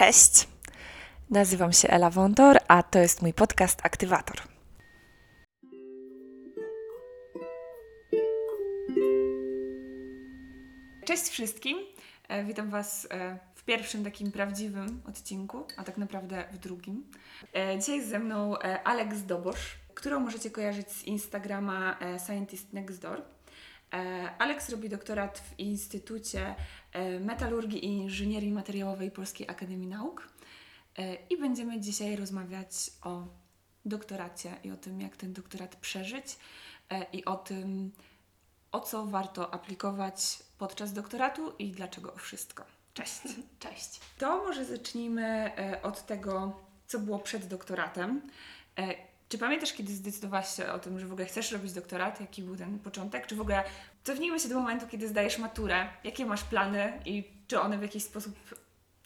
Cześć! Nazywam się Ela Wondor, a to jest mój podcast Aktywator. Cześć wszystkim! E, Witam Was e, w pierwszym takim prawdziwym odcinku, a tak naprawdę w drugim. E, Dzisiaj jest ze mną Alex Dobosz, którą możecie kojarzyć z Instagrama Scientist Next Door. E, Alex robi doktorat w Instytucie e, Metalurgii i Inżynierii Materiałowej Polskiej Akademii Nauk. E, I będziemy dzisiaj rozmawiać o doktoracie i o tym, jak ten doktorat przeżyć i o tym, o co warto aplikować podczas doktoratu i dlaczego o wszystko. Cześć. Cześć. To może zacznijmy od tego, co było przed doktoratem. Czy pamiętasz, kiedy zdecydowałaś się o tym, że w ogóle chcesz robić doktorat? Jaki był ten początek? Czy w ogóle cofnijmy się do momentu, kiedy zdajesz maturę? Jakie masz plany i czy one w jakiś sposób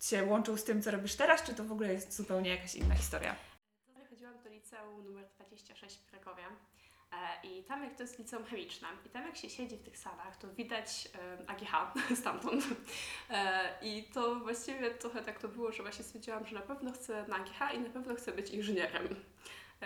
się łączą z tym, co robisz teraz, czy to w ogóle jest zupełnie jakaś inna historia? Chodziłam do liceum numer 26 w Krakowie e, i tam jak to jest liceum chemiczne i tam jak się siedzi w tych salach, to widać e, AGH stamtąd. E, I to właściwie trochę tak to było, że właśnie stwierdziłam, że na pewno chcę na AGH i na pewno chcę być inżynierem.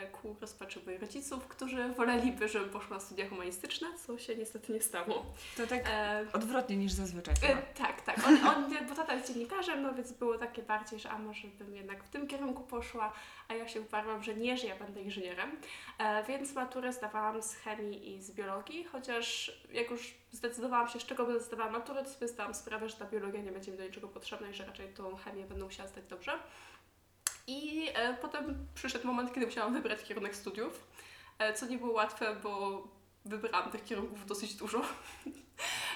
Ku rozpaczy moich rodziców, którzy woleliby, żebym poszła na studia humanistyczne, co się niestety nie stało. To tak E, odwrotnie niż zazwyczaj. E, tak, tak. On, on, bo tata jest dziennikarzem, no więc było takie bardziej, że a może bym jednak w tym kierunku poszła, a ja się uparłam, że nie, że ja będę inżynierem. E, więc maturę zdawałam z chemii i z biologii, chociaż jak już zdecydowałam się, z czego będę zdawała maturę, to sobie zdałam sprawę, że ta biologia nie będzie mi do niczego potrzebna i że raczej tą chemię będę musiała zdać dobrze. I e, potem przyszedł moment, kiedy musiałam wybrać kierunek studiów, e, co nie było łatwe, bo wybrałam tych kierunków dosyć dużo.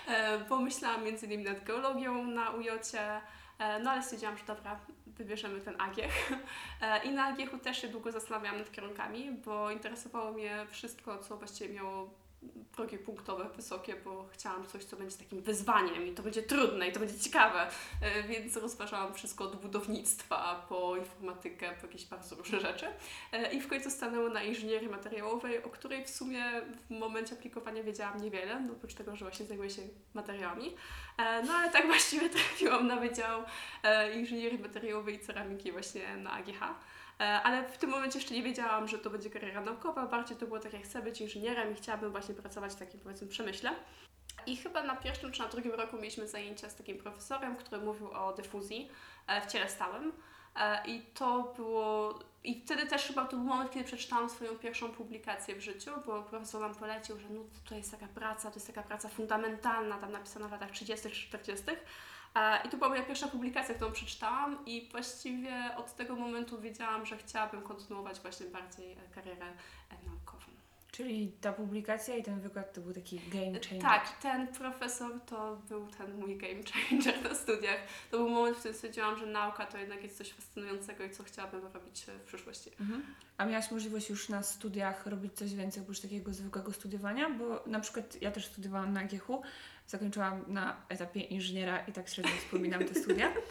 E, Pomyślałam między innymi nad geologią na UJOcie, e, no ale stwierdziłam, że dobra, wybierzemy ten AGH. E, I na AGH-u też się długo zastanawiałam nad kierunkami, bo interesowało mnie wszystko, co właściwie miało progi punktowe wysokie, bo chciałam coś, co będzie takim wyzwaniem i to będzie trudne i to będzie ciekawe, E, więc rozważałam wszystko od budownictwa po informatykę, po jakieś bardzo różne rzeczy. E, I w końcu stanęło na inżynierii materiałowej, o której w sumie w momencie aplikowania wiedziałam niewiele, no oprócz tego, że właśnie zajmuję się materiałami. E, No ale tak właściwie trafiłam na Wydział Inżynierii Materiałowej i Ceramiki właśnie na AGH. E, Ale w tym momencie jeszcze nie wiedziałam, że to będzie kariera naukowa, bardziej to było tak, jak chcę być inżynierem i chciałabym właśnie pracować w takim powiedzmy przemyśle. I chyba na pierwszym czy na drugim roku mieliśmy zajęcia z takim profesorem, który mówił o dyfuzji e, w ciele stałym. E, I to było. I wtedy też chyba to był moment, kiedy przeczytałam swoją pierwszą publikację w życiu, bo profesor nam polecił, że no to jest taka praca, to jest taka praca fundamentalna, tam napisana w latach 30., 40. E, I to była moja pierwsza publikacja, którą przeczytałam, i właściwie od tego momentu wiedziałam, że chciałabym kontynuować właśnie bardziej karierę e, naukową. Czyli ta publikacja i ten wykład to był taki game changer. Tak, ten profesor to był ten mój game changer na studiach. To był moment, w którym stwierdziłam, że nauka to jednak jest coś fascynującego i co chciałabym robić e, w przyszłości. Mhm. A miałaś możliwość już na studiach robić coś więcej oprócz takiego zwykłego studiowania? Bo na przykład ja też studiowałam na AGH-u, zakończyłam na etapie inżyniera i tak średnio wspominam te studia.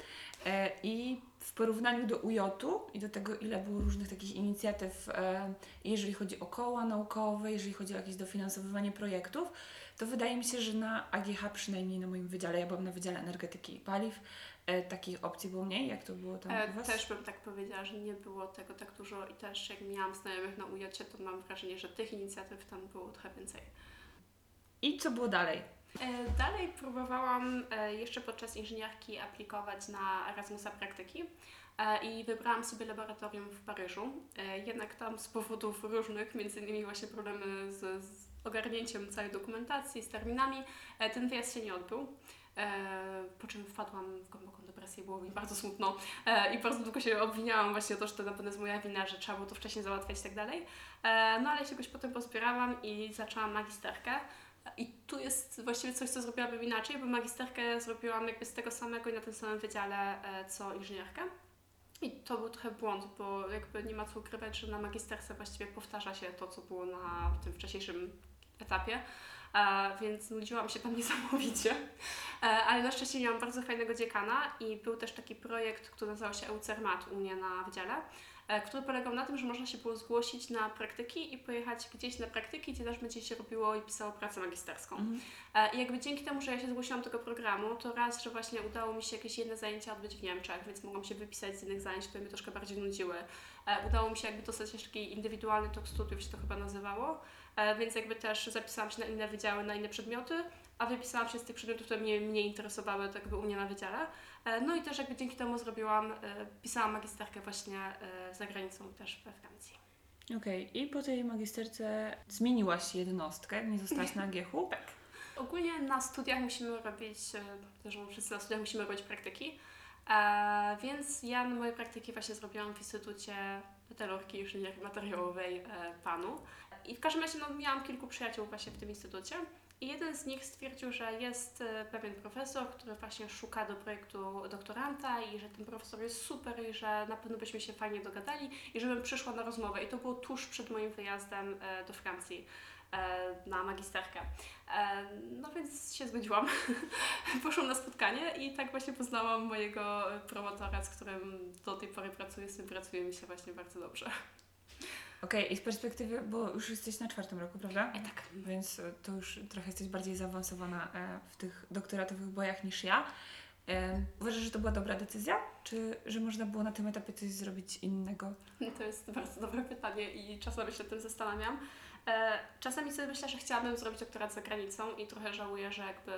E, I w porównaniu do UJ-u i do tego, ile było różnych takich inicjatyw, e, jeżeli chodzi o koła naukowe, jeżeli chodzi o jakieś dofinansowywanie projektów, to wydaje mi się, że na AGH, przynajmniej na moim wydziale, ja byłam na Wydziale Energetyki i Paliw, e, takich opcji było mniej, jak to było tam u Was? też bym tak powiedziała, że nie było tego tak dużo i też jak miałam znajomych na ujocie, to mam wrażenie, że tych inicjatyw tam było trochę więcej. I co było dalej? E, Dalej próbowałam e, jeszcze podczas inżynierki aplikować na Erasmusa praktyki e, i wybrałam sobie laboratorium w Paryżu. Jednak tam z powodów różnych, między innymi właśnie problemy z, z ogarnięciem całej dokumentacji, z terminami, ten wyjazd się nie odbył. Po czym wpadłam w głęboką depresję, było mi bardzo smutno i bardzo długo się obwiniałam właśnie o to, że to na pewno jest moja wina, że trzeba było to wcześniej załatwiać i tak dalej. No ale się jakoś potem pozbierałam i zaczęłam magisterkę. I tu jest właściwie coś, co zrobiłabym inaczej, bo magisterkę zrobiłam jakby z tego samego i na tym samym wydziale, e, co inżynierkę. I to był trochę błąd, bo jakby nie ma co ukrywać, że na magisterce właściwie powtarza się to, co było na tym wcześniejszym etapie. E, więc nudziłam się tam niesamowicie. E, ale na szczęście miałam bardzo fajnego dziekana i był też taki projekt, który nazywał się EUCERMAT u mnie na wydziale. E, który polegał na tym, że można się było zgłosić na praktyki i pojechać gdzieś na praktyki, gdzie też będzie się robiło i pisało pracę magisterską. Mhm. E, I jakby dzięki temu, że ja się zgłosiłam do tego programu, to raz, że właśnie udało mi się jakieś jedne zajęcia odbyć w Niemczech, więc mogłam się wypisać z innych zajęć, które mnie troszkę bardziej nudziły. E, Udało mi się jakby dostać jeszcze taki indywidualny tok studiów, się to chyba nazywało, więc jakby też zapisałam się na inne wydziały, na inne przedmioty, a wypisałam się z tych przedmiotów, które mnie mniej interesowały, tak jakby u mnie na wydziale. E, No i też jakby dzięki temu zrobiłam, e, pisałam magisterkę właśnie e, za granicą też we Francji. Okej, i po tej magisterce zmieniłaś jednostkę, nie zostałaś na AGH-u? Tak. Ogólnie na studiach musimy robić, też wszyscy na studiach musimy robić praktyki, e, więc ja na moje praktyki właśnie zrobiłam w Instytucie Metalurgii i Inżynierii Materiałowej e, PANU. I w każdym razie no, miałam kilku przyjaciół właśnie w tym instytucie i jeden z nich stwierdził, że jest e, pewien profesor, który właśnie szuka do projektu doktoranta i że ten profesor jest super i że na pewno byśmy się fajnie dogadali i żebym przyszła na rozmowę. I to było tuż przed moim wyjazdem e, do Francji e, na magisterkę. No więc się zgodziłam. Poszłam na spotkanie i tak właśnie poznałam mojego promotora, z którym do tej pory pracuję, z tym pracuje mi się właśnie bardzo dobrze. Okej, i z perspektywy, bo już jesteś na czwartym roku, prawda? Tak. Więc e, to już trochę jesteś bardziej zaawansowana e, w tych doktoratowych bojach niż ja. E, Uważasz, że to była dobra decyzja? Czy że można było na tym etapie coś zrobić innego? To jest bardzo dobre pytanie i czasami się tym zastanawiam. E, Czasami sobie myślę, że chciałabym zrobić doktorat za granicą i trochę żałuję, że jakby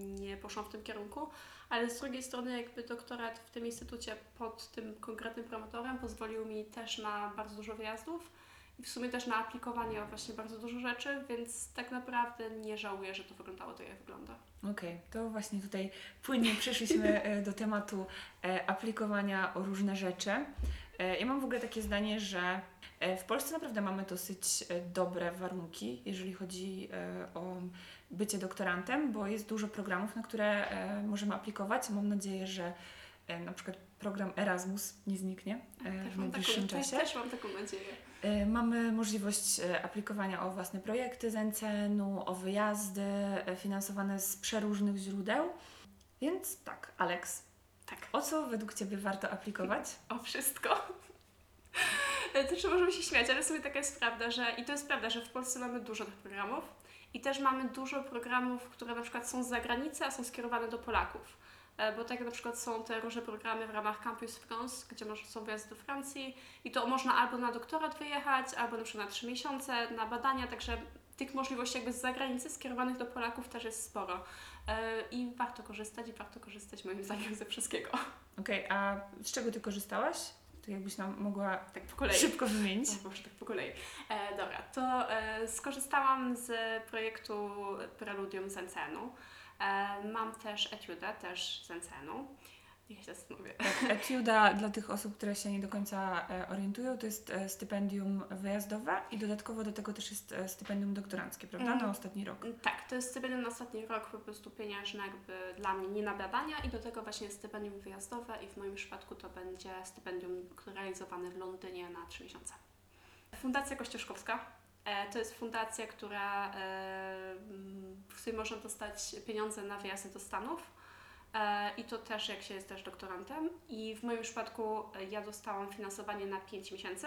nie poszłam w tym kierunku, ale z drugiej strony jakby doktorat w tym instytucie pod tym konkretnym promotorem pozwolił mi też na bardzo dużo wyjazdów i w sumie też na aplikowanie o właśnie bardzo dużo rzeczy, więc tak naprawdę nie żałuję, że to wyglądało tak, jak wygląda. Okej, to właśnie tutaj płynnie przeszliśmy e, do tematu e, aplikowania o różne rzeczy. E, Ja mam w ogóle takie zdanie, że e, w Polsce naprawdę mamy dosyć e, dobre warunki, jeżeli chodzi o bycie doktorantem, bo jest dużo programów, na które możemy aplikować. Mam nadzieję, że na przykład program Erasmus nie zniknie Też w najbliższym taką, czasie. też, też mam taką nadzieję. Mamy możliwość aplikowania o własne projekty z NCN-u, o wyjazdy finansowane z przeróżnych źródeł. Więc tak, Alex, Tak. o co według Ciebie warto aplikować? O wszystko. Też możemy się śmiać, ale w sumie taka jest prawda, że i to jest prawda, że w Polsce mamy dużo tych programów i też mamy dużo programów, które na przykład są z zagranicy, a są skierowane do Polaków. E, Bo tak na przykład są te różne programy w ramach Campus France, gdzie może są wyjazdy do Francji i to można albo na doktorat wyjechać, albo na przykład na trzy miesiące, na badania, także tych możliwości jakby z zagranicy skierowanych do Polaków też jest sporo. E, I warto korzystać i warto korzystać moim zdaniem ze wszystkiego. Okej, a z czego Ty korzystałaś? To jakbyś nam mogła Tak po kolei. szybko wymienić. No, może tak po kolei. E, dobra, to e, skorzystałam z projektu Preludium z NCN-u. E, mam też etiudę, też z NCN-u. Niech się zastanowię. Etiuda dla tych osób, które się nie do końca e, orientują, to jest e, stypendium wyjazdowe i dodatkowo do tego też jest e, stypendium doktoranckie, prawda? Mhm. Na ostatni rok. Tak, to jest stypendium na ostatni rok, po prostu pieniężne jakby dla mnie, nie na badania i do tego właśnie jest stypendium wyjazdowe i w moim przypadku to będzie stypendium realizowane w Londynie na 3 miesiące. Fundacja Kościuszkowska. To jest fundacja, która, mm, w której można dostać pieniądze na wyjazdy do Stanów. E, I to też jak się jest też doktorantem. I w moim przypadku e, ja dostałam finansowanie na 5 miesięcy.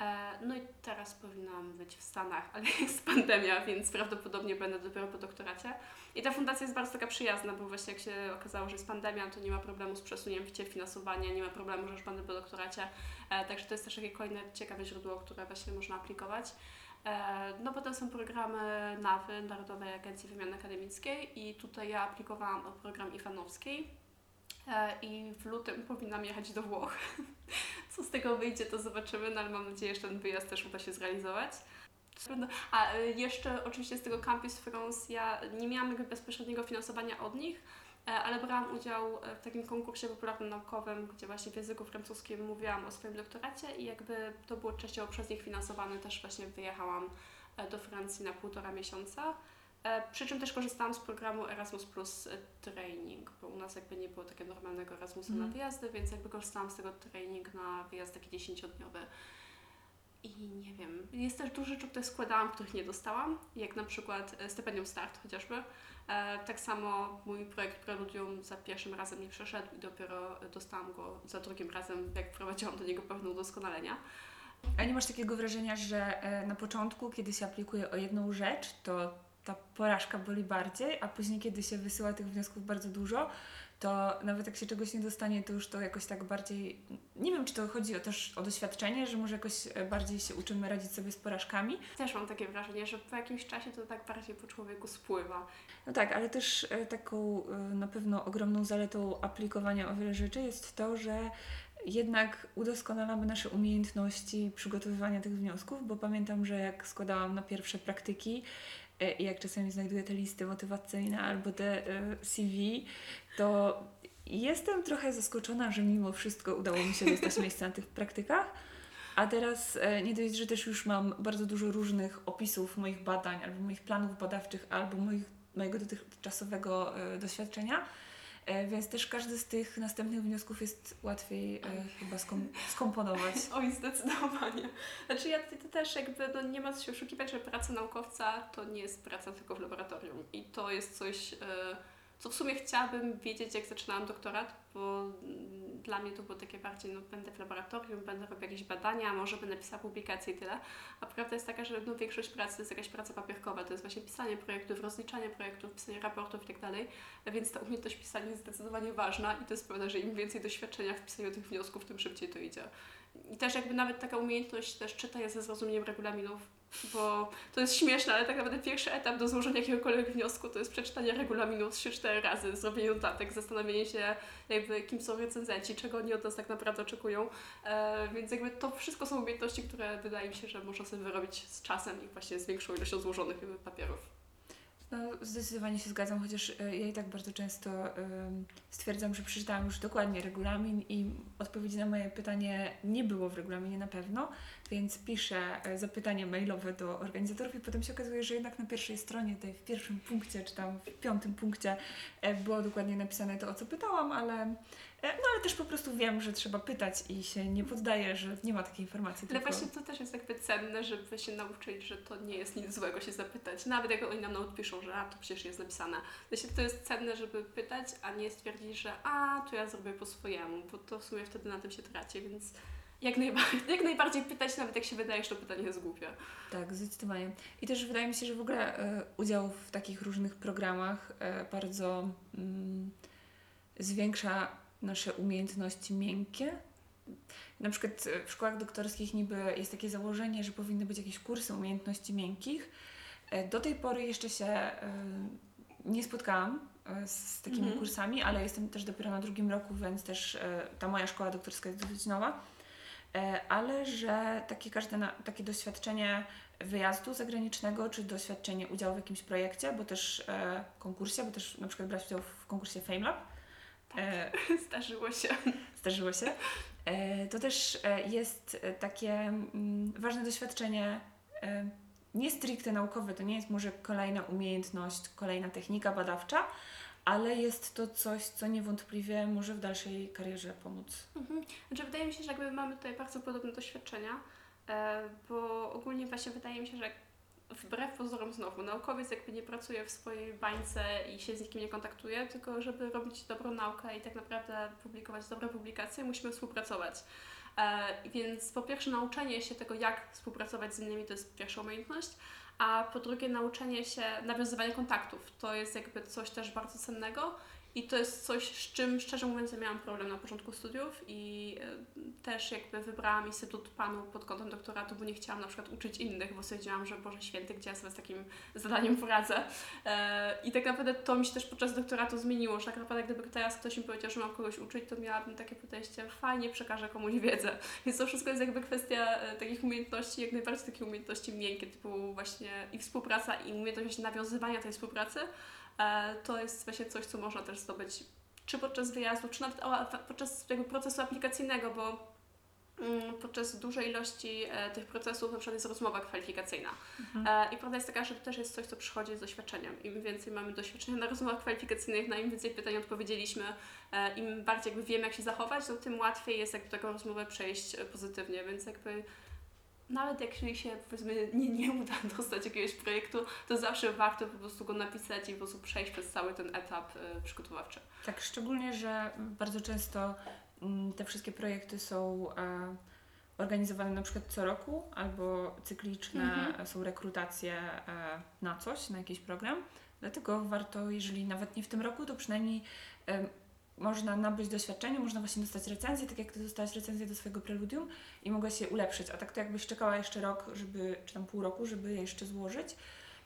E, No i teraz powinnam być w Stanach, ale jest pandemia, więc prawdopodobnie będę dopiero po doktoracie. I ta fundacja jest bardzo taka przyjazna, bo właśnie jak się okazało, że jest pandemia, to nie ma problemu z przesunięciem finansowania, nie ma problemu, że już będę po doktoracie. Także to jest też takie kolejne ciekawe źródło, które właśnie można aplikować. E, No potem są programy NAWY, Narodowej Agencji Wymiany Akademickiej i tutaj ja aplikowałam o program Iwanowskiej E, i w lutym powinnam jechać do Włoch. Co z tego wyjdzie, to zobaczymy, no ale mam nadzieję, że ten wyjazd też uda się zrealizować. A e, jeszcze oczywiście z tego Campus France ja nie miałam bezpośredniego finansowania od nich, ale brałam udział e, w takim konkursie popularno-naukowym, gdzie właśnie w języku francuskim mówiłam o swoim doktoracie i jakby to było częściowo przez nich finansowane. Też właśnie wyjechałam e, do Francji na półtora miesiąca. E, Przy czym też korzystałam z programu Erasmus Plus e, Training, bo u nas jakby nie było takiego normalnego Erasmusa Mhm. na wyjazdy, więc jakby korzystałam z tego training na wyjazd taki 10-dniowy. I nie wiem, jest też dużo rzeczy, które składałam, których nie dostałam, jak na przykład e, stypendium Start chociażby. E, tak samo mój projekt Preludium za pierwszym razem nie przeszedł i dopiero dostałam go za drugim razem, jak wprowadziłam do niego pewne udoskonalenia. A nie masz takiego wrażenia, że e, na początku, kiedy się aplikuje o jedną rzecz, to ta porażka boli bardziej, a później, kiedy się wysyła tych wniosków bardzo dużo, to nawet jak się czegoś nie dostanie, to już to jakoś tak bardziej. Nie wiem, czy to chodzi o też o doświadczenie, że może jakoś e, bardziej się uczymy radzić sobie z porażkami. Też mam takie wrażenie, że po jakimś czasie to tak bardziej po człowieku spływa. No tak, ale też e, taką e, na pewno ogromną zaletą aplikowania o wiele rzeczy jest to, że jednak udoskonalamy nasze umiejętności przygotowywania tych wniosków, bo pamiętam, że jak składałam na pierwsze praktyki i jak czasami znajduję te listy motywacyjne albo te e, CV, to jestem trochę zaskoczona, że mimo wszystko udało mi się dostać miejsce na tych praktykach. A teraz e, nie dość, że też już mam bardzo dużo różnych opisów moich badań, albo moich planów badawczych, albo moich, mojego dotychczasowego e, doświadczenia, e, więc też każdy z tych następnych wniosków jest łatwiej e, chyba skom- skomponować. Oj, zdecydowanie. Znaczy ja to też jakby no, nie ma się oszukiwać, że praca naukowca to nie jest praca tylko w laboratorium. I to jest coś, e, co w sumie chciałabym wiedzieć, jak zaczynałam doktorat, bo mm, dla mnie to było takie bardziej, no będę w laboratorium, będę robił jakieś badania, może będę pisała publikacje i tyle. A prawda jest taka, że no, większość pracy to jest jakaś praca papierkowa, to jest właśnie pisanie projektów, rozliczanie projektów, pisanie raportów i tak dalej. Więc ta umiejętność pisania jest zdecydowanie ważna i to jest pewne, że im więcej doświadczenia w pisaniu tych wniosków, tym szybciej to idzie. I też jakby nawet taka umiejętność też czytania ze zrozumieniem regulaminów, bo to jest śmieszne, ale tak naprawdę pierwszy etap do złożenia jakiegokolwiek wniosku to jest przeczytanie regulaminu 3-4 razy, zrobienie notatek, zastanowienie się jakby kim są recenzenci, czego oni od nas tak naprawdę oczekują. E, więc jakby to wszystko są umiejętności, które wydaje mi się, że można sobie wyrobić z czasem i właśnie z większą ilością złożonych papierów. No, zdecydowanie się zgadzam, chociaż e, ja i tak bardzo często stwierdzam, że przeczytałam już dokładnie regulamin i odpowiedzi na moje pytanie nie było w regulaminie na pewno, więc piszę e, zapytanie mailowe do organizatorów i potem się okazuje, że jednak na pierwszej stronie, tej w pierwszym punkcie, czy tam w piątym punkcie e, było dokładnie napisane to, o co pytałam, ale, e, no, ale też po prostu wiem, że trzeba pytać i się nie poddaję, że nie ma takiej informacji. Ale tylko... właśnie to też jest jakby cenne, żeby się nauczyć, że to nie jest nic złego się zapytać. Nawet jak oni nam nawet piszą, że a, to przecież jest napisane. Właśnie to jest cenne, żeby pytać, a nie stwierdzić, że a, to ja zrobię po swojemu, bo to w sumie wtedy na tym się traci, więc jak najbardziej, jak najbardziej pytać, nawet jak się wydaje, że to pytanie jest głupie. Tak, zdecydowanie. I też wydaje mi się, że w ogóle e, udział w takich różnych programach e, bardzo mm, zwiększa nasze umiejętności miękkie. Na przykład e, w szkołach doktorskich niby jest takie założenie, że powinny być jakieś kursy umiejętności miękkich. E, do tej pory jeszcze się e, nie spotkałam e, z takimi Mhm. kursami, ale jestem też dopiero na drugim roku, więc też ta moja szkoła doktorska jest dosyć nowa. E, ale że takie każde takie doświadczenie wyjazdu zagranicznego, czy doświadczenie udziału w jakimś projekcie, bo też e, konkursie, bo też na przykład brać udział w konkursie FameLab, e, Zdarzyło się. zdarzyło się, e, to też e, jest takie mm, ważne doświadczenie e, nie stricte naukowe, to nie jest może kolejna umiejętność, kolejna technika badawcza, ale jest to coś, co niewątpliwie może w dalszej karierze pomóc. Mhm. Znaczy, wydaje mi się, że jakby mamy tutaj bardzo podobne doświadczenia, e, bo ogólnie właśnie wydaje mi się, że wbrew pozorom znowu, naukowiec jakby nie pracuje w swojej bańce i się z nikim nie kontaktuje, tylko żeby robić dobrą naukę i tak naprawdę publikować dobre publikacje, musimy współpracować. E, Więc po pierwsze nauczenie się tego, jak współpracować z innymi, to jest pierwsza umiejętność, a po drugie nauczenie się nawiązywania kontaktów. To jest jakby coś też bardzo cennego i to jest coś, z czym szczerze mówiąc ja miałam problem na początku studiów i e, też jakby wybrałam Instytut Panu pod kątem doktoratu, bo nie chciałam na przykład uczyć innych, bo stwierdziłam, że Boże Święty, gdzie ja sobie z takim zadaniem poradzę. E, I tak naprawdę to mi się też podczas doktoratu zmieniło, że tak naprawdę gdyby teraz ktoś mi powiedział, że mam kogoś uczyć, to miałabym takie podejście, fajnie przekażę komuś wiedzę. Więc to wszystko jest jakby kwestia e, takich umiejętności, jak najbardziej takie umiejętności miękkie, typu właśnie i współpraca i umiejętność nawiązywania tej współpracy. E, to jest właśnie coś, co można też zdobyć czy podczas wyjazdu, czy nawet podczas jakby procesu aplikacyjnego, bo mm, podczas dużej ilości e, tych procesów na przykład jest rozmowa kwalifikacyjna. E, I prawda jest taka, że to też jest coś, co przychodzi z doświadczeniem. Im więcej mamy doświadczenia na rozmowach kwalifikacyjnych, na im więcej pytań odpowiedzieliśmy, im bardziej jakby wiemy, jak się zachować, to tym łatwiej jest jakby taką rozmowę przejść pozytywnie, więc jakby nawet jak się powiedzmy nie, nie uda dostać jakiegoś projektu, to zawsze warto po prostu go napisać i po prostu przejść przez cały ten etap y, przygotowawczy. Tak, szczególnie, że bardzo często mm, te wszystkie projekty są e, organizowane na przykład co roku, albo cykliczne Mhm. są rekrutacje e, na coś, na jakiś program. Dlatego warto, jeżeli nawet nie w tym roku, to przynajmniej e, można nabyć doświadczenie, można właśnie dostać recenzję, tak jak Ty dostałaś recenzję do swojego preludium i mogłaś się ulepszyć. A tak to jakbyś czekała jeszcze rok, żeby, czy tam pół roku, żeby je jeszcze złożyć,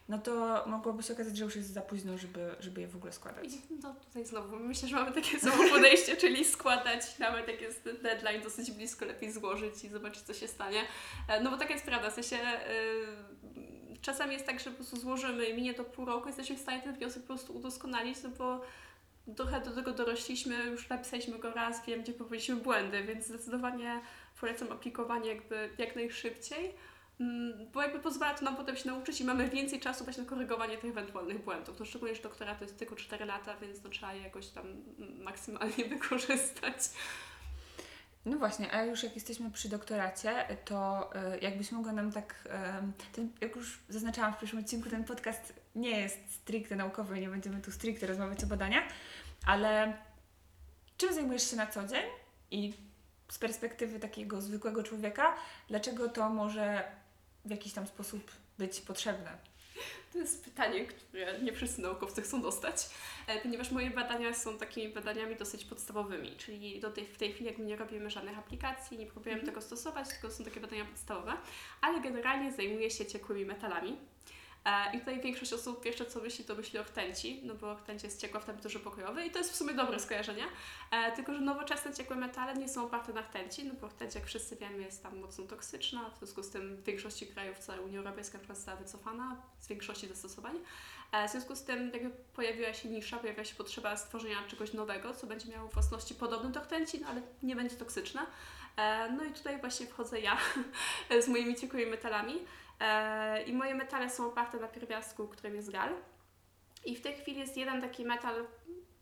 no to mogłoby się okazać, że już jest za późno, żeby, żeby je w ogóle składać. No tutaj znowu myślę, że mamy takie samo podejście, czyli składać nawet jak jest deadline dosyć blisko, lepiej złożyć i zobaczyć co się stanie. E, No bo tak jest prawda, w sensie yy, czasami jest tak, że po prostu złożymy i minie to pół roku, jesteśmy w stanie ten wniosek po prostu udoskonalić, no bo trochę do tego dorośliśmy, już napisaliśmy go raz, wiem gdzie popełniliśmy błędy, więc zdecydowanie polecam aplikowanie jakby jak najszybciej. Mm, Bo jakby pozwala to nam potem się nauczyć i mamy więcej czasu właśnie na korygowanie tych ewentualnych błędów. To szczególnie, że doktorat to jest tylko 4 lata, więc no, trzeba je jakoś tam maksymalnie wykorzystać. No właśnie, a już jak jesteśmy przy doktoracie, to y, jakbyś mogła nam tak, ten, jak już zaznaczałam w pierwszym odcinku, ten podcast nie jest stricte naukowy, nie będziemy tu stricte rozmawiać o badaniach, ale czym zajmujesz się na co dzień i z perspektywy takiego zwykłego człowieka, dlaczego to może w jakiś tam sposób być potrzebne? To jest pytanie, które nie wszyscy naukowcy chcą dostać, e, ponieważ moje badania są takimi badaniami dosyć podstawowymi, czyli do tej, w tej chwili jakby nie robimy żadnych aplikacji, nie próbujemy tego stosować, tylko są takie badania podstawowe, ale generalnie zajmuję się ciekłymi metalami. E, I tutaj większość osób pierwsze co myśli, to myśli o rtęci, no bo rtęć jest ciekła w temperaturze pokojowej i to jest w sumie dobre skojarzenie, e, tylko że nowoczesne ciekłe metale nie są oparte na rtęci, no bo rtęć jak wszyscy wiemy jest tam mocno toksyczna, w związku z tym w większości krajów całej Unii Europejskiej została wycofana z większości zastosowań. E, W związku z tym jakby pojawiła się nisza, pojawiła się potrzeba stworzenia czegoś nowego, co będzie miało własności podobne do rtęci, no ale nie będzie toksyczne. No i tutaj właśnie wchodzę ja z moimi ciekłymi metalami. E, I moje metale są oparte na pierwiastku, którym jest gal. I w tej chwili jest jeden taki metal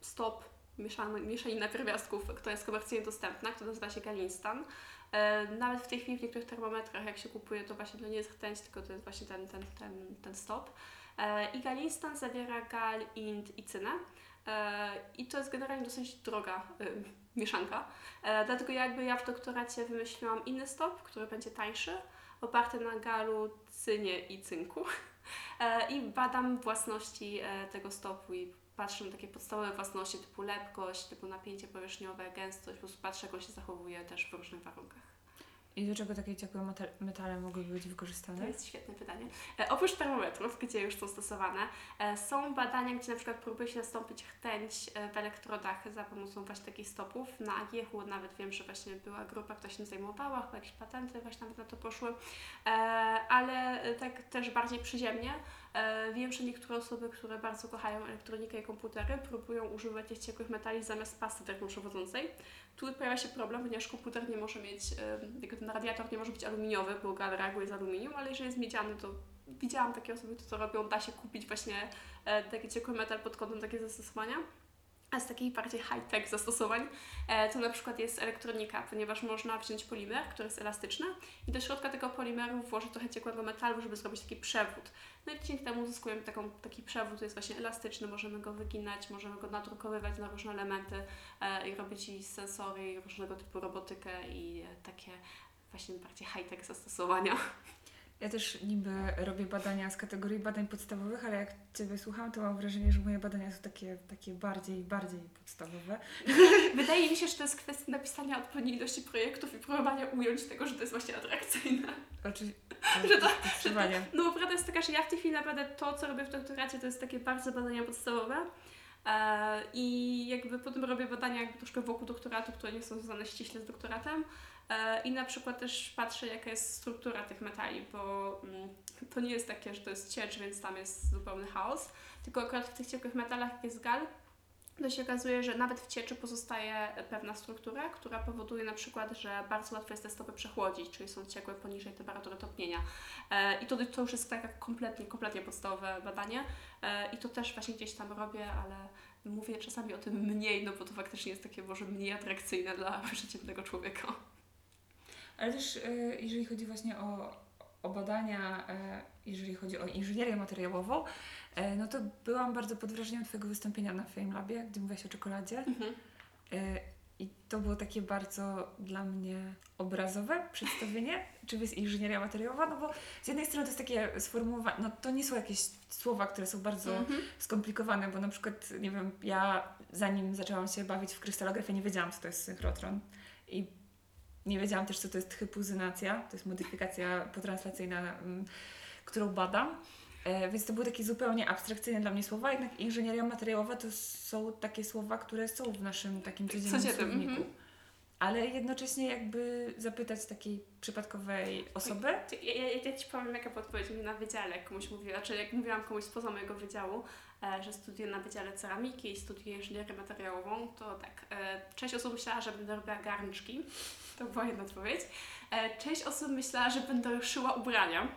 stop, mieszany, mieszanina pierwiastków, która jest komercyjnie dostępna, która nazywa się Galinstan. E, Nawet w tej chwili w niektórych termometrach, jak się kupuje, to właśnie to nie jest rtęć, tylko to jest właśnie ten, ten, ten, ten stop. E, I Galinstan zawiera gal, int i cynę. I to jest generalnie dosyć droga mieszanka. Dlatego jakby ja w doktoracie wymyśliłam inny stop, który będzie tańszy, oparty na galu, cynie i cynku. E, I badam własności e, tego stopu i patrzę na takie podstawowe własności typu lepkość, typu napięcie powierzchniowe, gęstość, po prostu patrzę jak on się zachowuje też w różnych warunkach. I do czego takie ciekłe meta- metale mogłyby być To wykorzystane? jest świetne pytanie. E, oprócz termometrów, gdzie już są stosowane, e, są badania, gdzie na przykład próbuje się zastąpić rtęć e, w elektrodach za pomocą właśnie takich stopów. Na AGH-u nawet wiem, że właśnie była grupa, która się zajmowała, chyba jakieś patenty właśnie nawet na to poszły, e, ale e, tak też bardziej przyziemnie. E, wiem, że niektóre osoby, które bardzo kochają elektronikę i komputery, próbują używać tych ciekłych metali zamiast pasty termoprzewodzącej. Tu pojawia się problem, ponieważ komputer nie może mieć, jakby ten radiator nie może być aluminiowy, bo gal reaguje z aluminium, ale jeżeli jest miedziany, to widziałam takie osoby, które to robią, da się kupić właśnie e, taki ciekły metal pod kątem takie zastosowania. A z takich bardziej high-tech zastosowań e, to na przykład jest elektronika, ponieważ można wziąć polimer, który jest elastyczny i do środka tego polimeru włożyć trochę ciekłego metalu, żeby zrobić taki przewód. No i dzięki temu uzyskujemy taką, taki przewód, który jest właśnie elastyczny, możemy go wyginać, możemy go nadrukowywać na różne elementy e, i robić i sensory, i różnego typu robotykę i e, takie właśnie bardziej high-tech zastosowania. Ja też niby robię badania z kategorii badań podstawowych, ale jak Ciebie słucham, to mam wrażenie, że moje badania są takie, takie bardziej, bardziej podstawowe. Wydaje mi się, że to jest kwestia napisania odpowiedniej ilości projektów i próbowania ująć tego, że to jest właśnie atrakcyjne. Oczywiście, Że to- zdecydowanie. No bo prawda jest taka, że ja w tej chwili naprawdę to, co robię w doktoracie, to jest takie bardzo badania podstawowe. E, I jakby potem robię badania jakby troszkę wokół doktoratu, które nie są związane ściśle z doktoratem. E, I na przykład też patrzę, jaka jest struktura tych metali, bo mm, to nie jest takie, że to jest ciecz, więc tam jest zupełny chaos. Tylko akurat w tych ciekłych metalach, jak jest gal, to się okazuje, że nawet w cieczy pozostaje pewna struktura, która powoduje na przykład, że bardzo łatwo jest te stopy przechłodzić, czyli są ciekłe poniżej temperatury topnienia. E, I to, to już jest takie kompletnie, kompletnie podstawowe badanie e, i to też właśnie gdzieś tam robię, ale mówię czasami o tym mniej, no bo to faktycznie jest takie może mniej atrakcyjne dla przeciętnego człowieka. Ale też y, jeżeli chodzi właśnie o o badania, e, jeżeli chodzi o inżynierię materiałową, e, no to byłam bardzo pod wrażeniem Twojego wystąpienia na FameLabie, gdzie mówiłaś o czekoladzie. Mhm. E, I to było takie bardzo dla mnie obrazowe przedstawienie, czym jest inżynieria materiałowa, no bo z jednej strony to jest takie sformułowanie, no to nie są jakieś słowa, które są bardzo Mhm. skomplikowane, bo na przykład, nie wiem, ja zanim zaczęłam się bawić w krystalografię, nie wiedziałam, co to jest synchrotron i nie wiedziałam też, co to jest hypuzynacja, to jest modyfikacja potranslacyjna, mm, którą badam. E, Więc to były takie zupełnie abstrakcyjne dla mnie słowa, jednak inżynieria materiałowa to są takie słowa, które są w naszym takim codziennym słowniku. mhm. Ale jednocześnie jakby zapytać takiej przypadkowej osoby, Ja, ja, ja Ci powiem, jaka podpowiedź mi na wydziale, jak komuś mówiła, czy jak mówiłam komuś spoza mojego wydziału, e, że studiuję na Wydziale Ceramiki i studiuję inżynierię materiałową, to tak, e, część osób myślała, że będę robiła garnczki, to była jedna odpowiedź. E, część osób myślała, że będę szyła ubrania,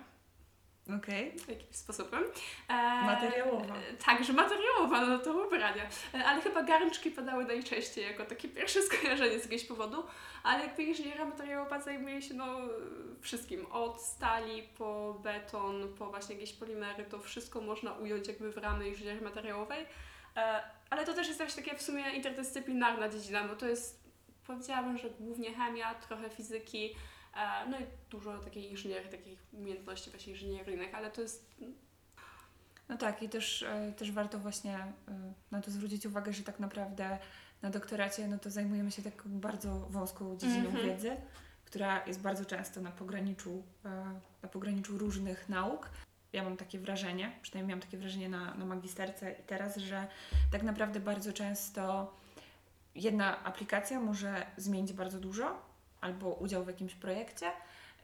okej, jakimś sposobem. E, Materiałowa. e, Tak, że materiałowa, no to ubrania. E, Ale chyba garnczki padały najczęściej jako takie pierwsze skojarzenie z jakiegoś powodu, ale jakby inżynieria materiałowa zajmuje się no wszystkim. Od stali po beton, po właśnie jakieś polimery, to wszystko można ująć jakby w ramy inżynierii materiałowej. E, Ale to też jest jakaś taka w sumie interdyscyplinarna dziedzina, bo to jest, powiedziałabym, że głównie chemia, trochę fizyki, no i dużo takiej inżynierii, takich umiejętności właśnie inżynieryjnych, ale to jest No tak, i też, e, też warto właśnie e, na to zwrócić uwagę, że tak naprawdę na doktoracie no to zajmujemy się taką bardzo wąską dziedziną Mhm. wiedzy, która jest bardzo często na pograniczu, e, na pograniczu różnych nauk. Ja mam takie wrażenie, przynajmniej miałam takie wrażenie na, na magisterce i teraz, że tak naprawdę bardzo często jedna aplikacja może zmienić bardzo dużo, albo udział w jakimś projekcie,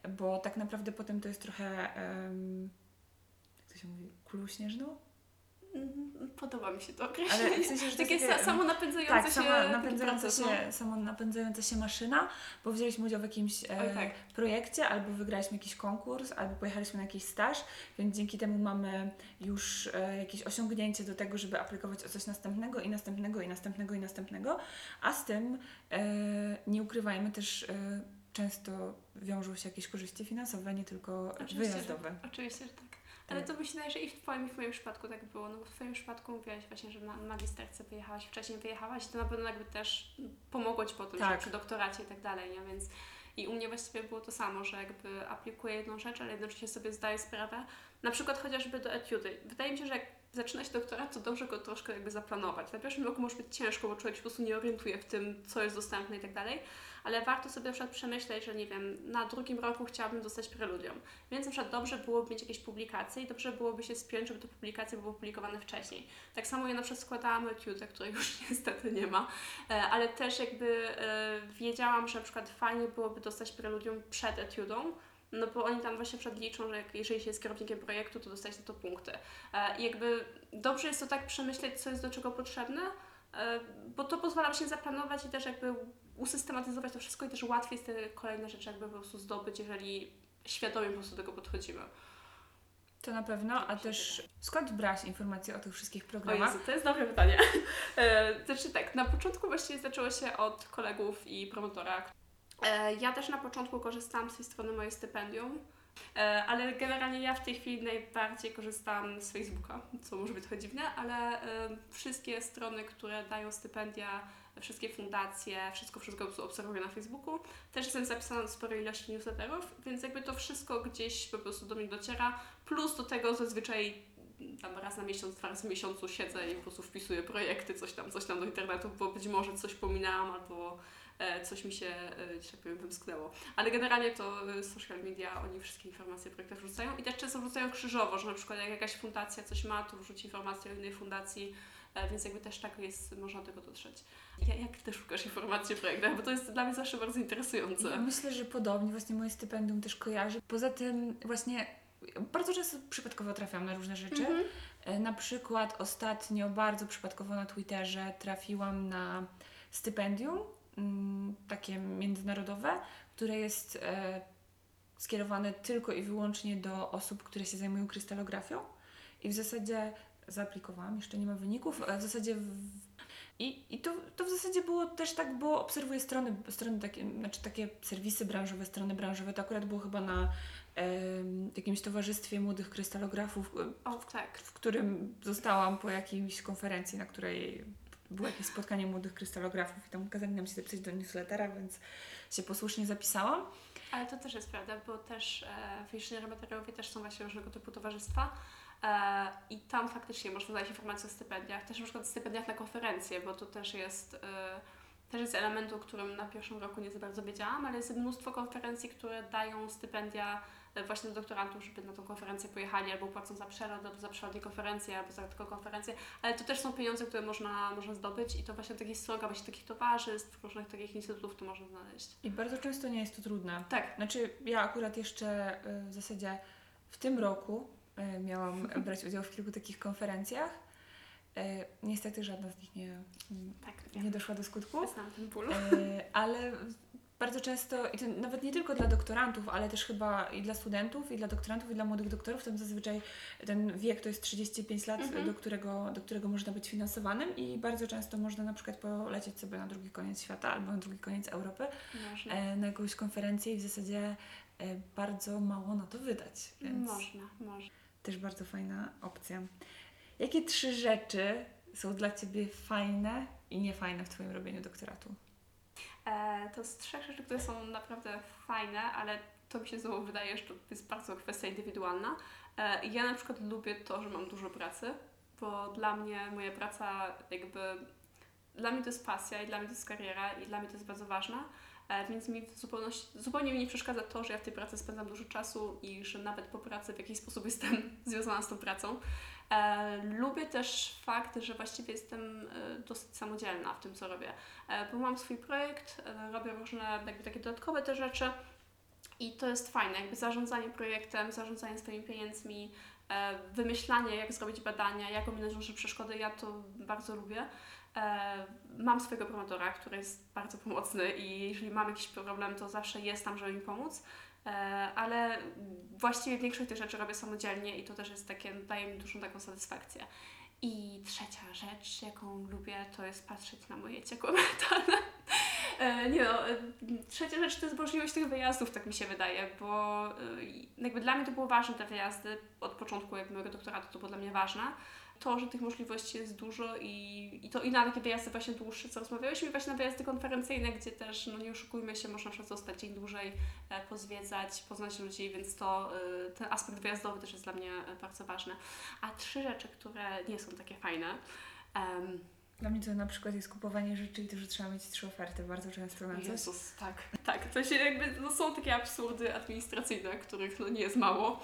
bo tak naprawdę potem to jest trochę, em, jak to się mówi, kulą śnieżną? Podoba mi się to Ale określenie. w sensie, że to Takie takie- samo napędzające Tak, się, sama napędzająca proces, no. się, napędzająca się maszyna, bo wzięliśmy udział w jakimś e, Oj, tak. projekcie, albo wygraliśmy jakiś konkurs, albo pojechaliśmy na jakiś staż, więc dzięki temu mamy już e, jakieś osiągnięcie do tego, żeby aplikować o coś następnego i następnego i następnego i następnego, a z tym e, nie ukrywajmy też e, często wiążą się jakieś korzyści finansowe, nie tylko Oczywiście, wyjazdowe. Że, oczywiście, że tak. Ale to myślę, że i w Twoim, i w moim przypadku tak było. No bo w Twoim przypadku mówiłaś właśnie, że na magisterce wyjechałaś, wcześniej wyjechałaś i to na pewno jakby też pomogło Ci potem Tak. że przy doktoracie i tak dalej, nie? Więc i u mnie właściwie było to samo, że jakby aplikuję jedną rzecz, ale jednocześnie sobie zdaję sprawę, na przykład chociażby do etiudy. Wydaje mi się, że jak zaczyna się doktorat, to dobrze go troszkę jakby zaplanować. Na pierwszym roku może być ciężko, bo człowiek się po prostu nie orientuje w tym, co jest dostępne i tak dalej, ale warto sobie na przykład przemyśleć, że nie wiem, na drugim roku chciałabym dostać preludium. Więc na przykład dobrze byłoby mieć jakieś publikacje i dobrze byłoby się spiąć, żeby te publikacje były publikowane wcześniej. Tak samo ja na przykład składałam etiudę, której już niestety nie ma, e, ale też jakby e, wiedziałam, że na przykład fajnie byłoby dostać preludium przed etiudą, no bo oni tam właśnie przedliczą, że jak, jeżeli się jest kierownikiem projektu, to dostać za to punkty. E, I jakby dobrze jest to tak przemyśleć, co jest do czego potrzebne, bo to pozwala się zaplanować i też jakby usystematyzować to wszystko i też łatwiej jest te kolejne rzeczy jakby po prostu zdobyć, jeżeli świadomie po prostu do tego podchodzimy. To na pewno, a też skąd brałaś informacje o tych wszystkich O programach? Jezu, to jest dobre pytanie. E, Znaczy tak, na początku właściwie zaczęło się od kolegów i promotora. E, Ja też na początku korzystałam z tej strony moje stypendium, e, ale generalnie ja w tej chwili najbardziej korzystam z Facebooka, co może być trochę dziwne, ale wszystkie strony, które dają stypendia, wszystkie fundacje, wszystko, wszystko obserwuję na Facebooku. Też jestem zapisana do sporej ilości newsletterów, więc jakby to wszystko gdzieś po prostu do mnie dociera, plus do tego zazwyczaj tam raz na miesiąc, dwa razy w miesiącu siedzę i po prostu wpisuję projekty, coś tam, coś tam do internetu, bo być może coś pominęłam albo e, coś mi się, że tak powiem, wymsknęło. Ale generalnie to e, social media, oni wszystkie informacje o projektach wrzucają i też często wrzucają krzyżowo, że na przykład jak jakaś fundacja coś ma, to wrzuci informację o innej fundacji, więc jakby też tak jest, można do tego dotrzeć. Ja, jak Ty szukasz informacji o projektach? Bo to jest dla mnie zawsze bardzo interesujące. Ja myślę, że podobnie właśnie moje stypendium też kojarzy. Poza tym właśnie bardzo często przypadkowo trafiam na różne rzeczy. Mhm. E, Na przykład ostatnio bardzo przypadkowo na Twitterze trafiłam na stypendium mm, takie międzynarodowe, które jest e, skierowane tylko i wyłącznie do osób, które się zajmują krystalografią. I w zasadzie zaaplikowałam, jeszcze nie ma wyników. e, W zasadzie w, I, i to, to w zasadzie było też tak, bo obserwuję strony, strony takie, znaczy takie serwisy branżowe, strony branżowe. To akurat było chyba na em, jakimś towarzystwie młodych krystalografów, e, O, tak. w którym zostałam po jakiejś konferencji, na której było jakieś spotkanie młodych krystalografów i tam kazali nam się zapisać do newslettera, więc się posłusznie zapisałam. Ale to też jest prawda, bo też e, w inżynierii też są właśnie różnego typu towarzystwa e, i tam faktycznie można znaleźć informacje o stypendiach, też na przykład stypendiach na konferencje, bo to też jest, e, też jest element, o którym na pierwszym roku nie za bardzo wiedziałam, ale jest mnóstwo konferencji, które dają stypendia e, właśnie do doktorantów, żeby na tą konferencję pojechali, albo płacą za przelot, albo za przelot i konferencję, albo za tylko konferencję, ale to też są pieniądze, które można, można zdobyć i to właśnie takich stronach, właśnie takich towarzystw, różnych takich instytutów to można znaleźć. I bardzo często nie jest to trudne. Tak, Znaczy, ja akurat jeszcze y, w zasadzie w tym roku miałam brać udział w kilku takich konferencjach. Y, Niestety żadna z nich nie, tak, nie doszła do skutku. Znam ten ból. Y, Ale bardzo często, i to nawet nie tylko dla doktorantów, ale też chyba i dla studentów, i dla doktorantów, i dla młodych doktorów, tam zazwyczaj ten wiek to jest 35 lat, Mhm. do, którego, do którego można być finansowanym i bardzo często można na przykład polecieć sobie na drugi koniec świata albo na drugi koniec Europy Można. e, na jakąś konferencję i w zasadzie e, bardzo mało na to wydać. Więc Można, można. Też bardzo fajna opcja. Jakie trzy rzeczy są dla Ciebie fajne i niefajne w Twoim robieniu doktoratu? E, to z trzech rzeczy, które są naprawdę fajne, ale to mi się znowu wydaje, że to jest bardzo kwestia indywidualna. E, ja na przykład lubię to, że mam dużo pracy, bo dla mnie moja praca jakby... Dla mnie to jest pasja i dla mnie to jest kariera i dla mnie to jest bardzo ważna, e, więc mi w zupełności, zupełnie mi nie przeszkadza to, że ja w tej pracy spędzam dużo czasu i że nawet po pracy w jakiś sposób jestem związana z tą pracą. E, lubię też fakt, że właściwie jestem e, dosyć samodzielna w tym, co robię, e, bo mam swój projekt, e, robię różne jakby takie dodatkowe te rzeczy i to jest fajne, jakby zarządzanie projektem, zarządzanie swoimi pieniędzmi, e, wymyślanie, jak zrobić badania, jak ominąć różne przeszkody, ja to bardzo lubię. E, Mam swojego promotora, który jest bardzo pomocny i jeżeli mam jakiś problem, to zawsze jest tam, żeby mi pomóc. E, Ale właściwie większość tych rzeczy robię samodzielnie i to też jest takie, daje mi dużą taką satysfakcję. I trzecia rzecz, jaką lubię, to jest patrzeć na moje ciekłe metale. E, Nie no, trzecia rzecz to jest możliwość tych wyjazdów, tak mi się wydaje, bo jakby dla mnie to było ważne te wyjazdy, od początku jakby mojego doktoratu to było dla mnie ważne. To, że tych możliwości jest dużo i, i to i na takie wyjazdy właśnie dłuższe, co rozmawiałyśmy, i właśnie na wyjazdy konferencyjne, gdzie też, no nie oszukujmy się, można przez zostać dzień dłużej, e, pozwiedzać, poznać ludzi, więc to e, ten aspekt wyjazdowy też jest dla mnie e, bardzo ważny. A trzy rzeczy, które nie są takie fajne. em, Dla mnie to na przykład jest kupowanie rzeczy i to, że trzeba mieć trzy oferty bardzo często na coś. Jezus, tak. Tak, to się jakby, no są takie absurdy administracyjne, których no nie jest mało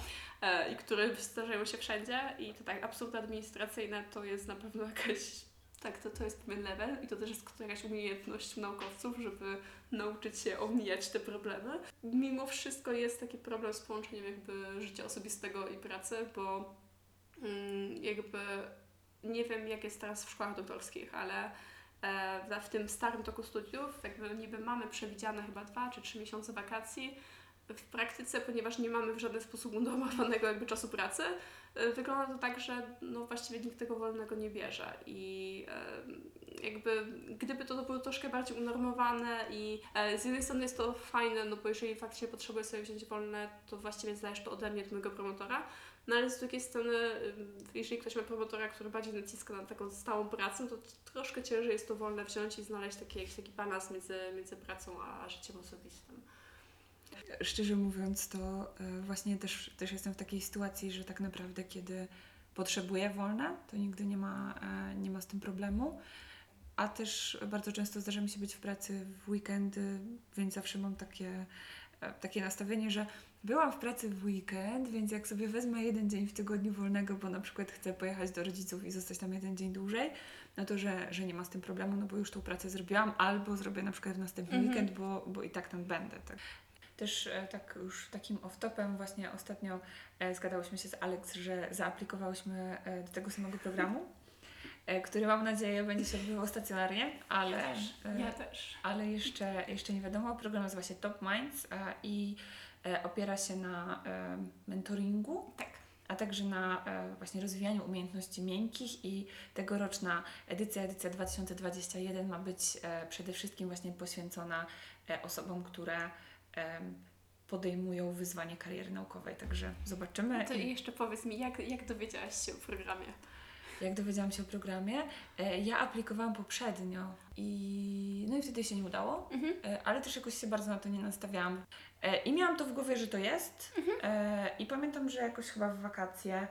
i które zdarzają się wszędzie i to tak, absurdy administracyjne to jest na pewno jakaś, tak, to, to jest pewien level i to też jest jakaś umiejętność naukowców, żeby nauczyć się omijać te problemy. Mimo wszystko jest taki problem z połączeniem jakby życia osobistego i pracy, bo mm, jakby nie wiem jak jest teraz w szkołach doktorskich, ale e, w tym starym toku studiów, jakby niby mamy przewidziane chyba dwa czy trzy miesiące wakacji. W praktyce, ponieważ nie mamy w żaden sposób unormowanego jakby czasu pracy, e, wygląda to tak, że no właściwie nikt tego wolnego nie bierze i e, jakby gdyby to było troszkę bardziej unormowane i e, z jednej strony jest to fajne, no bo jeżeli faktycznie potrzebuję sobie wziąć wolne, to właściwie zależy to ode mnie, od mojego promotora, no ale z drugiej strony, ym, jeżeli ktoś ma promotora, który bardziej naciska na taką stałą pracę, to troszkę ciężej jest to wolne wziąć i znaleźć taki, jakiś taki balans między, między pracą a życiem osobistym. Szczerze mówiąc, to e, właśnie też, też jestem w takiej sytuacji, że tak naprawdę kiedy potrzebuję wolne, to nigdy nie ma, e, nie ma z tym problemu. A też bardzo często zdarza mi się być w pracy w weekendy, więc zawsze mam takie, e, takie nastawienie, że byłam w pracy w weekend, więc jak sobie wezmę jeden dzień w tygodniu wolnego, bo na przykład chcę pojechać do rodziców i zostać tam jeden dzień dłużej, no to że, że nie ma z tym problemu, no bo już tą pracę zrobiłam, albo zrobię na przykład w następny Mhm. weekend, bo, bo i tak tam będę. Tak. Też e, tak już takim off-topem właśnie ostatnio e, zgadałyśmy się z Alex, że zaaplikowałyśmy e, do tego samego programu, który mam nadzieję będzie się odbywał stacjonarnie, ale, ja też. Ja też. ale jeszcze, jeszcze nie wiadomo. Program nazywa się Top Minds i opiera się na mentoringu. Tak. a także na właśnie rozwijaniu umiejętności miękkich i tegoroczna edycja, edycja 2021 ma być przede wszystkim właśnie poświęcona osobom, które podejmują wyzwanie kariery naukowej, także zobaczymy. To I- jeszcze powiedz mi, jak, jak dowiedziałaś się o programie? jak dowiedziałam się o programie. E, Ja aplikowałam poprzednio i no i wtedy się nie udało, Mhm. e, ale też jakoś się bardzo na to nie nastawiałam. E, I miałam to w głowie, że to jest. Mhm. I pamiętam, że jakoś chyba w wakacje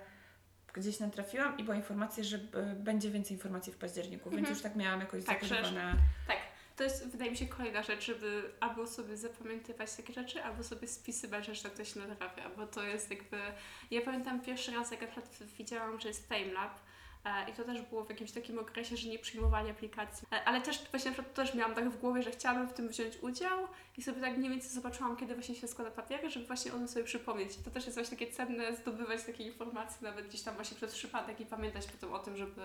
gdzieś natrafiłam i była informacja, że będzie więcej informacji w październiku, więc Mhm. już tak miałam jakoś Tak, zakodowane. Tak, to jest wydaje mi się kolejna rzecz, żeby albo sobie zapamiętywać takie rzeczy, albo sobie spisywać rzeczy, które się natrafia, bo to jest jakby... Ja pamiętam pierwszy raz, jak na przykład widziałam, że jest TimeLab, I to też było w jakimś takim okresie, że nie przyjmowali aplikacji. E, Ale też właśnie na przykład też miałam tak w głowie, że chciałabym w tym wziąć udział i sobie tak mniej więcej zobaczyłam, kiedy właśnie się składa papiery, żeby właśnie o tym sobie przypomnieć. To też jest właśnie takie cenne, zdobywać takie informacje nawet gdzieś tam właśnie przez przypadek i pamiętać potem o tym, żeby,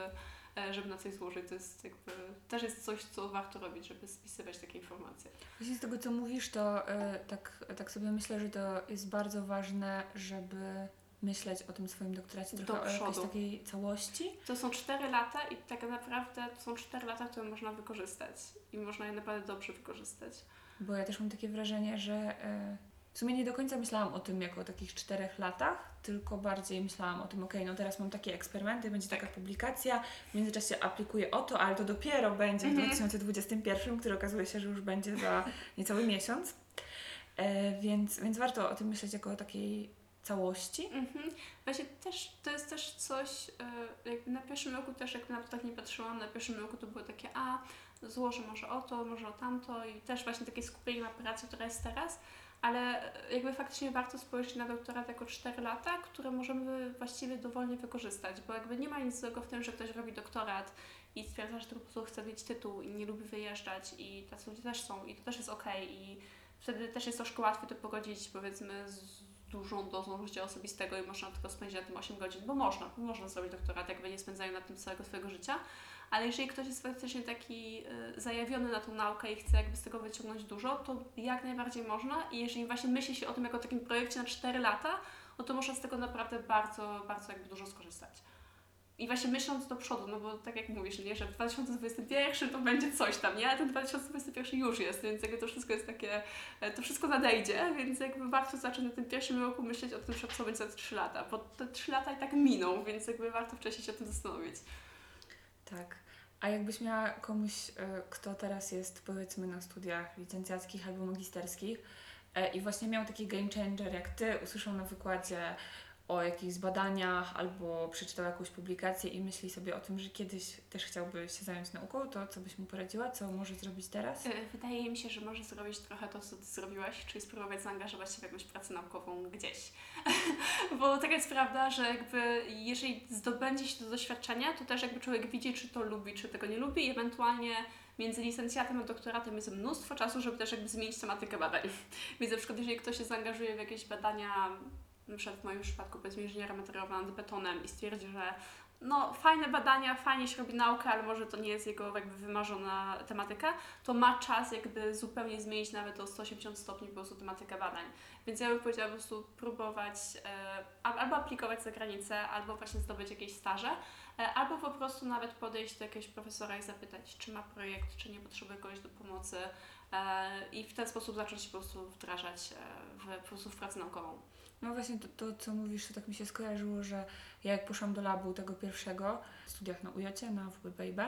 e, żeby na coś złożyć. To jest jakby, też jest coś, co warto robić, żeby spisywać takie informacje. Właśnie z tego, co mówisz, to e, tak, tak sobie myślę, że to jest bardzo ważne, żeby myśleć o tym swoim doktoracie Do trochę o jakiejś przodu. takiej całości. To są 4 lata i tak naprawdę to są 4 lata, które można wykorzystać i można je naprawdę dobrze wykorzystać. Bo ja też mam takie wrażenie, że e, w sumie nie do końca myślałam o tym jako o takich czterech latach, tylko bardziej myślałam o tym, okej, no teraz mam takie eksperymenty, będzie taka publikacja, w międzyczasie aplikuję o to, ale to dopiero będzie w Mhm. 2021, który okazuje się, że już będzie za niecały miesiąc. E, więc, więc warto o tym myśleć jako o takiej całości. Mhm. Właśnie też, to jest też coś, e, jakby na pierwszym roku też jak na to tak nie patrzyłam, na pierwszym roku to było takie, a złożę może o to, może o tamto i też właśnie takie skupienie na pracy, która jest teraz, ale e, jakby faktycznie warto spojrzeć na doktorat jako 4 lata, które możemy właściwie dowolnie wykorzystać, bo jakby nie ma nic złego w tym, że ktoś robi doktorat i stwierdza, że to po prostu chce mieć tytuł i nie lubi wyjeżdżać i tacy ludzie też są i to też jest okej i wtedy też jest troszkę łatwiej to pogodzić powiedzmy z dużą dozą życia osobistego i można tylko spędzić na tym 8 godzin, bo można, można zrobić doktorat, jakby nie spędzają na tym całego swojego życia, ale jeżeli ktoś jest faktycznie taki y, zajawiony na tą naukę i chce jakby z tego wyciągnąć dużo, to jak najbardziej można i jeżeli właśnie myśli się o tym jako takim projekcie na 4 lata, no to można z tego naprawdę bardzo, bardzo jakby dużo skorzystać. I właśnie myśląc do przodu, no bo tak jak mówisz, nie, że w 2021 to będzie coś tam, nie? Ale ten 2021 już jest, więc jakby to wszystko jest takie, e, to wszystko nadejdzie, więc jakby warto zacząć na tym pierwszym roku myśleć o tym, co będzie za 3 lata, bo te 3 lata i tak miną, więc jakby warto wcześniej się o tym zastanowić. Tak. A jakbyś miała komuś, e, kto teraz jest powiedzmy na studiach licencjackich albo magisterskich e, i właśnie miał taki game changer jak ty, usłyszał na wykładzie o jakichś badaniach albo przeczytał jakąś publikację i myśli sobie o tym, że kiedyś też chciałby się zająć nauką, to co byś mu poradziła? Co może zrobić teraz? E, Wydaje mi się, że może zrobić trochę to, co Ty zrobiłaś, czyli spróbować zaangażować się w jakąś pracę naukową gdzieś. Bo taka jest prawda, że jakby jeżeli zdobędzie się to doświadczenie, to też jakby człowiek widzi, czy to lubi, czy tego nie lubi i ewentualnie między licencjatem a doktoratem jest mnóstwo czasu, żeby też jakby zmienić tematykę badań. Więc na przykład jeżeli ktoś się zaangażuje w jakieś badania, na przykład w moim przypadku powiedzmy inżyniera materiałowego nad betonem i stwierdzi, że no fajne badania, fajnie się robi nauka, ale może to nie jest jego jakby wymarzona tematyka, to ma czas jakby zupełnie zmienić nawet o 180 stopni po prostu tematykę badań. Więc ja bym powiedziała po prostu próbować e, al- albo aplikować za granicę, albo właśnie zdobyć jakieś staże, e, albo po prostu nawet podejść do jakiegoś profesora i zapytać, czy ma projekt, czy nie potrzebuje kogoś do pomocy e, i w ten sposób zacząć się po prostu wdrażać e, w, po prostu w pracę naukową. No właśnie to, to, co mówisz, to tak mi się skojarzyło, że ja jak poszłam do labu tego pierwszego, w studiach na UJ, na WBIB,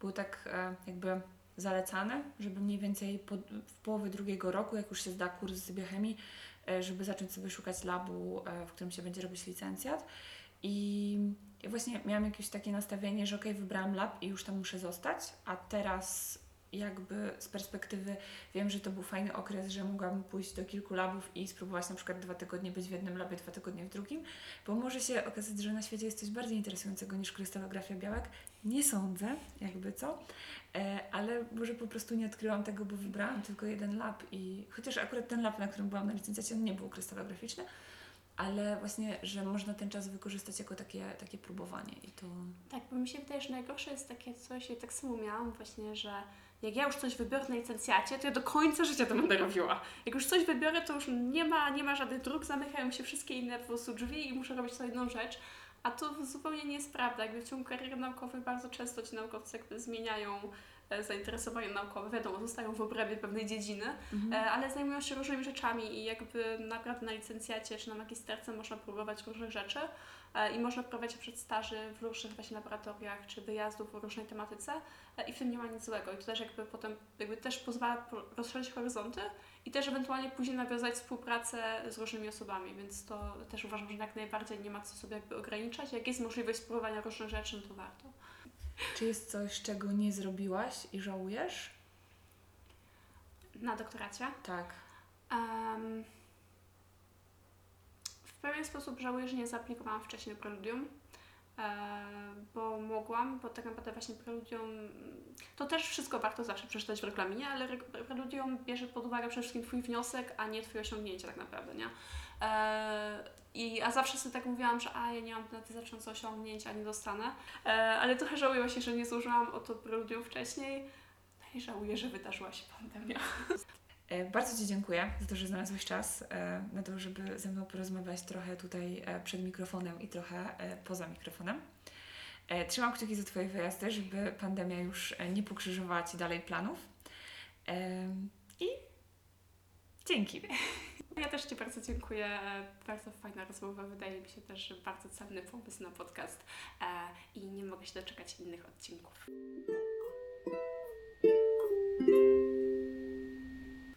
było tak e, jakby zalecane, żeby mniej więcej po, w połowie drugiego roku, jak już się zda kurs z biochemii, e, żeby zacząć sobie szukać labu, e, w którym się będzie robić licencjat. I ja właśnie miałam jakieś takie nastawienie, że okej, wybrałam lab i już tam muszę zostać, a teraz jakby z perspektywy wiem, że to był fajny okres, że mogłam pójść do kilku labów i spróbować na przykład dwa tygodnie być w jednym labie, dwa tygodnie w drugim, bo może się okazać, że na świecie jest coś bardziej interesującego niż krystalografia białek. Nie sądzę, jakby co, e, ale może po prostu nie odkryłam tego, bo wybrałam tylko jeden lab i chociaż akurat ten lab, na którym byłam na licencjacie, on nie był krystalograficzny, ale właśnie, że można ten czas wykorzystać jako takie, takie próbowanie i to... Tak, bo mi się wydaje, że najgorsze jest takie coś, ja tak samo miałam właśnie, że jak ja już coś wybiorę na licencjacie, to ja do końca życia to będę robiła. Jak już coś wybiorę, to już nie ma, nie ma żadnych dróg, zamykają się wszystkie inne po prostu drzwi i muszę robić tylko jedną rzecz. A to zupełnie nie jest prawda. Jakby w ciągu kariery naukowej bardzo często ci naukowcy jakby zmieniają e, zainteresowanie naukowe. Wiadomo, zostają w obrębie pewnej dziedziny, e, ale zajmują się różnymi rzeczami i jakby naprawdę na licencjacie czy na magisterce można próbować różnych rzeczy i można prowadzić przed staży w różnych właśnie laboratoriach czy wyjazdów o różnej tematyce e, i w tym nie ma nic złego. I to też jakby potem jakby też pozwala po- rozszerzyć horyzonty i też ewentualnie później nawiązać współpracę z różnymi osobami, więc to też uważam, że jak najbardziej nie ma co sobie jakby ograniczać. Jak jest możliwość spróbowania różnych rzeczy, no to warto. Czy jest coś, czego nie zrobiłaś i żałujesz? Na doktoracie. Tak. W pewien sposób żałuję, że nie zaaplikowałam wcześniej preludium, e, bo mogłam, bo tak naprawdę właśnie preludium, to też wszystko warto zawsze przeczytać w regulaminie, ale re- preludium bierze pod uwagę przede wszystkim Twój wniosek, a nie Twoje osiągnięcie tak naprawdę, nie? E, i, a zawsze sobie tak mówiłam, że a ja nie mam znaczące osiągnięcia, nie dostanę, e, ale trochę żałuję właśnie, że nie złożyłam o to preludium wcześniej, no i żałuję, że wydarzyła się pandemia. E, Bardzo Ci dziękuję za to, że znalazłeś czas e, na to, żeby ze mną porozmawiać trochę tutaj e, przed mikrofonem i trochę poza mikrofonem. Trzymam kciuki za Twoje wyjazdy, żeby pandemia już nie pokrzyżowała Ci dalej planów. I dzięki. Ja też Ci bardzo dziękuję. Bardzo fajna rozmowa. Wydaje mi się też, bardzo cenny pomysł na podcast i nie mogę się doczekać innych odcinków.